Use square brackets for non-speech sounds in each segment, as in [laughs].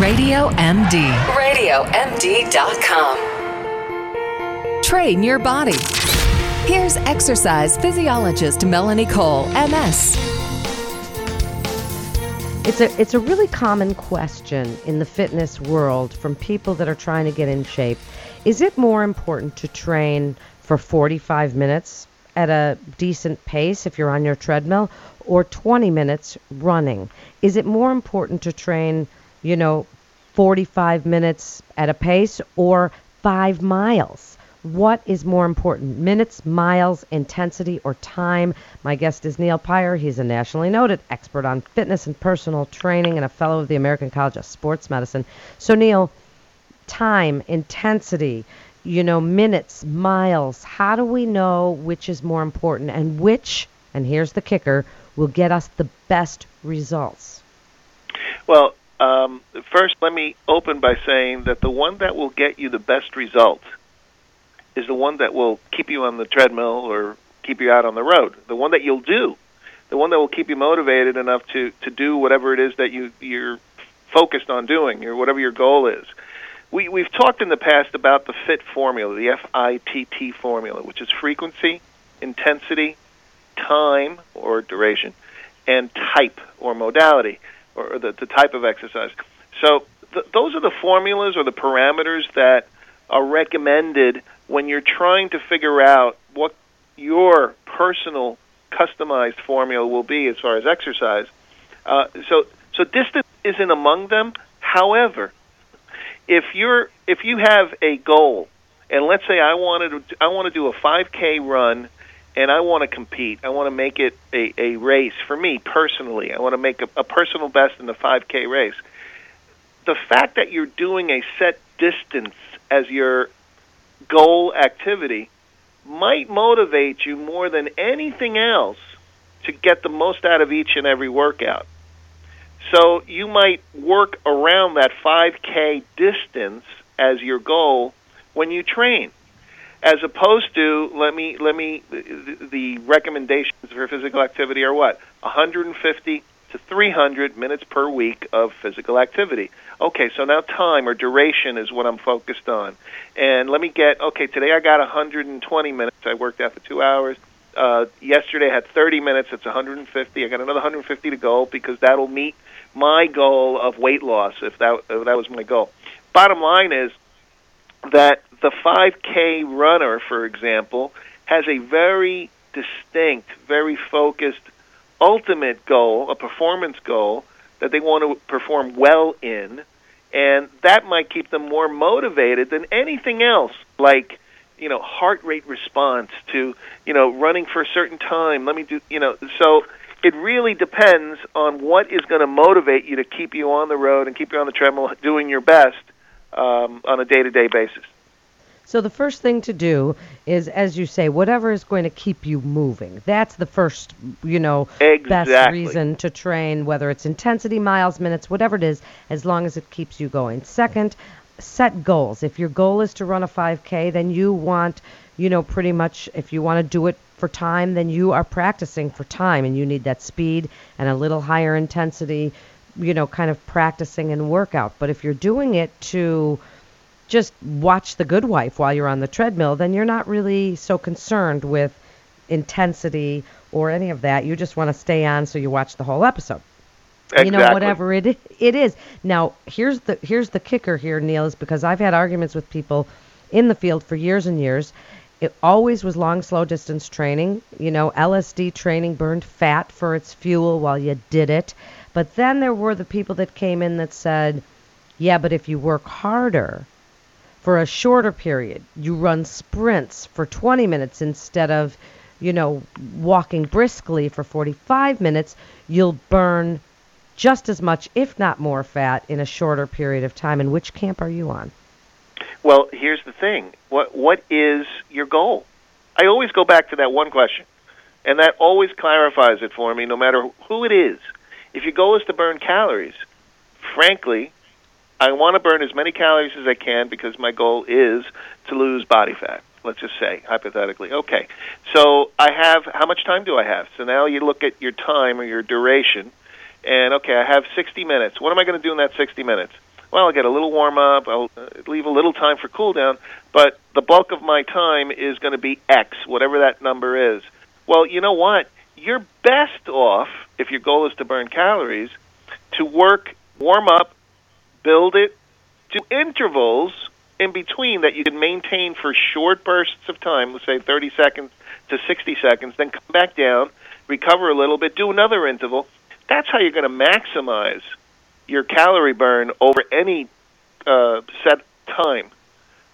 Radio MD. RadioMD.com. Train your body. Here's exercise physiologist Melanie Cole, MS. It's a it's a really common question in the fitness world from people that are trying to get in shape. Is it more important to train for 45 minutes at a decent pace if you're on your treadmill or 20 minutes running? Is it more important to train, you know, 45 minutes at a pace or 5 miles? What is more important, minutes, miles, intensity, or time? My guest is Neal Pire. He's a nationally noted expert on fitness and personal training and a fellow of the American College of Sports Medicine. So, Neal, time, intensity, you know, minutes, miles, how do we know which is more important and which, and here's the kicker, will get us the best results? Well, um, first, let me open by saying that the one that will get you the best results is the one that will keep you on the treadmill or keep you out on the road. The one that you'll do, the one that will keep you motivated enough to to do whatever it is that you you're focused on doing or whatever your goal is. We we've talked in the past about the FIT formula, the F I T T formula, which is frequency, intensity, time or duration, and type or modality or the, the type of exercise. So th- those are the formulas or the parameters that are recommended when you're trying to figure out what your personal customized formula will be as far as exercise. Uh, so so distance isn't among them. However, if you're if you have a goal, and let's say I wanted to, I want to do a 5K run, and I want to compete. I want to make it a, a race for me personally. I want to make a, a personal best in the 5K race. The fact that you're doing a set distance as your goal activity might motivate you more than anything else to get the most out of each and every workout. So you might work around that 5K distance as your goal when you train. As opposed to let me let me the recommendations for physical activity are what 150 to 300 minutes per week of physical activity. Okay, so now time or duration is what I'm focused on. And let me get, okay, today I got 120 minutes. I worked out for two hours. Uh, yesterday I had 30 minutes. It's 150. I got another 150 to go because that'll meet my goal of weight loss if that, if that was my goal. Bottom line is that the 5K runner, for example, has a very distinct, very focused ultimate goal, a performance goal that they want to perform well in, and that might keep them more motivated than anything else, like you know heart rate response to you know running for a certain time. Let me do you know so. It really depends on what is going to motivate you to keep you on the road and keep you on the treadmill doing your best um, on a day to day basis. So the first thing to do is, as you say, whatever is going to keep you moving. That's the first, you know, exactly. best reason to train, whether it's intensity, miles, minutes, whatever it is, as long as it keeps you going. Second, set goals. If your goal is to run a 5K, then you want, you know, pretty much, if you want to do it for time, then you are practicing for time and you need that speed and a little higher intensity, you know, kind of practicing and workout. But if you're doing it to, just watch The Good Wife while you're on the treadmill, then you're not really so concerned with intensity or any of that. You just want to stay on so you watch the whole episode. Exactly. You know, whatever it it is. Now, here's the here's the kicker here, Neal, is because I've had arguments with people in the field for years and years. It always was long, slow distance training. You know, LSD training burned fat for its fuel while you did it. But then there were the people that came in that said, yeah, but if you work harder, for a shorter period. You run sprints for 20 minutes instead of, you know, walking briskly for 45 minutes. You'll burn just as much, if not more, fat in a shorter period of time. And which camp are you on? Well, here's the thing. What what is your goal? I always go back to that one question. And that always clarifies it for me no matter who it is. If your goal is to burn calories, frankly, I want to burn as many calories as I can because my goal is to lose body fat. Let's just say hypothetically. Okay, so I have how much time do I have? So now you look at your time or your duration, and okay, I have 60 minutes. What am I going to do in that 60 minutes? well, I'll get a little warm up, I'll uh, leave a little time for cool down, but the bulk of my time is going to be X, whatever that number is. Well, you know what? You're best off, if your goal is to burn calories, to work, warm up, build it, do intervals in between that you can maintain for short bursts of time, let's say 30 seconds to 60 seconds, then come back down, recover a little bit, do another interval. That's how you're going to maximize your calorie burn over any uh, set time.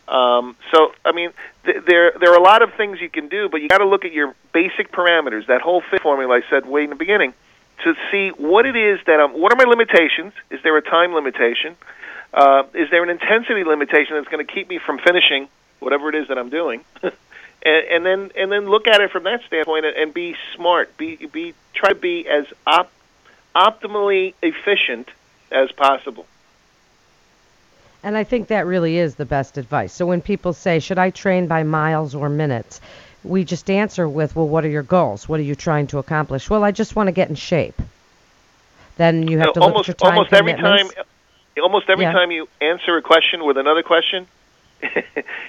Um, so, I mean, th- there there are a lot of things you can do, but you got to look at your basic parameters. That whole fit formula I said way in the beginning, to see what it is that I'm. What are my limitations? Is there a time limitation? Uh, is there an intensity limitation that's going to keep me from finishing whatever it is that I'm doing? [laughs] and, and then and then look at it from that standpoint and, and be smart. Be be try to be as op- optimally efficient as possible. And I think that really is the best advice. So when people say, should I train by miles or minutes? We just answer with, well, what are your goals? What are you trying to accomplish? Well, I just want to get in shape. Then you have to almost, look at your time almost every time, almost every Yeah. time you answer a question with another question, [laughs]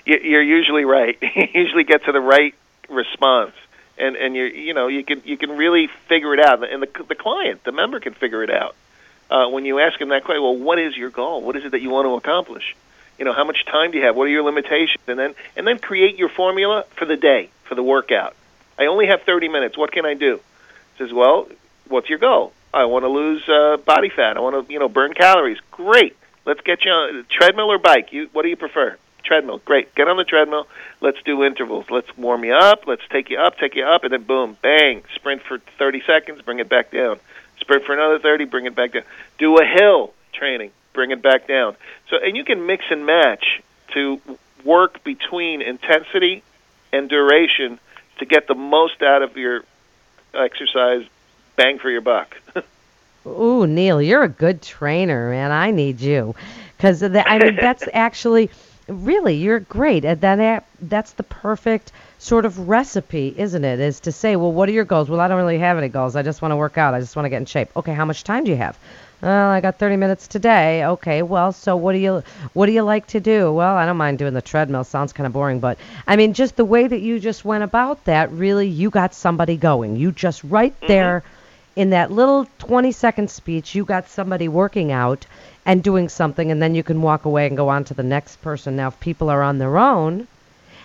you- you're usually right. [laughs] you usually get to the right response, and and you you know you can you can really figure it out, and the the client, the member, can figure it out. Uh, when you ask them that question, well, what is your goal? What is it that you want to accomplish? You know, how much time do you have? What are your limitations? And then and then create your formula for the day for the workout. I only have 30 minutes. What can I do? Says, well, what's your goal? I want to lose uh, body fat. I want to, you know, burn calories. Great. Let's get you on treadmill or bike. You, what do you prefer? Treadmill. Great. Get on the treadmill. Let's do intervals. Let's warm you up. Let's take you up, take you up, and then boom, bang, sprint for 30 seconds, bring it back down. Sprint for another 30, bring it back down. Do a hill training, bring it back down. So, and you can mix and match to work between intensity and duration to get the most out of your exercise bang for your buck. [laughs] Ooh, Neal, you're a good trainer, man. I need you, because I mean [laughs] that's actually really you're great. And that that's the perfect sort of recipe, isn't it? Is to say, well, what are your goals? Well, I don't really have any goals. I just want to work out. I just want to get in shape. Okay, how much time do you have? Well, I got 30 minutes today. Okay, well, so what do you what do you like to do? Well, I don't mind doing the treadmill. Sounds kind of boring, but I mean, just the way that you just went about that, really, you got somebody going. You just right mm-hmm. there in that little 20 second speech, you got somebody working out and doing something, and then you can walk away and go on to the next person. Now, if people are on their own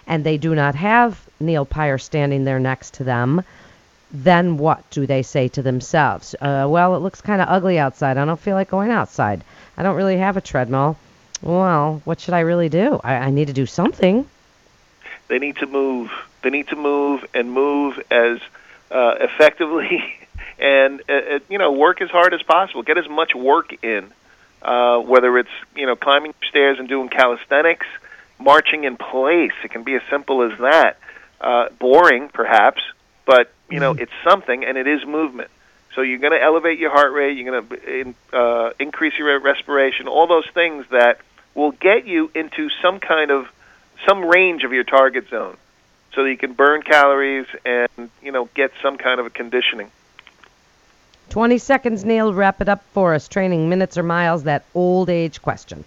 and they do not have Neal Pire standing there next to them, then what do they say to themselves? Uh, well, it looks kind of ugly outside. I don't feel like going outside. I don't really have a treadmill. Well, what should I really do? I, I need to do something. they need to move. They need to move and move as uh, effectively [laughs] and uh, uh, you know work as hard as possible. Get as much work in, uh, whether it's you know climbing stairs and doing calisthenics, marching in place. It can be as simple as that. Uh, boring, perhaps, but you know it's something, and it is movement. So you're going to elevate your heart rate. You're going to in, uh, increase your respiration. All those things that will get you into some kind of some range of your target zone, so that you can burn calories and you know get some kind of a conditioning. 20 seconds, Neal. Wrap it up for us. Training minutes or miles, that old age question.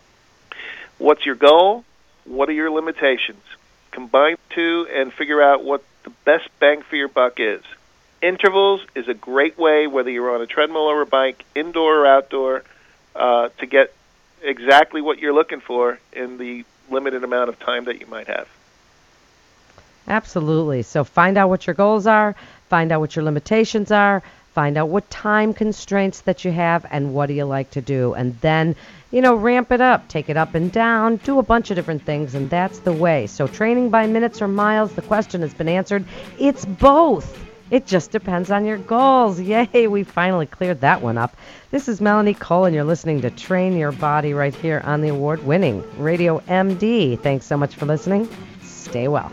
What's your goal? What are your limitations? Combine two and figure out what the best bang for your buck is. Intervals is a great way, whether you're on a treadmill or a bike, indoor or outdoor, uh, to get exactly what you're looking for in the limited amount of time that you might have. Absolutely. So find out what your goals are, find out what your limitations are, find out what time constraints that you have, and what do you like to do. And then, you know, ramp it up, take it up and down, do a bunch of different things, and that's the way. So training by minutes or miles, the question has been answered. It's both. It just depends on your goals. Yay, we finally cleared that one up. This is Melanie Cole, and you're listening to Train Your Body right here on the award winning Radio MD. Thanks so much for listening. Stay well.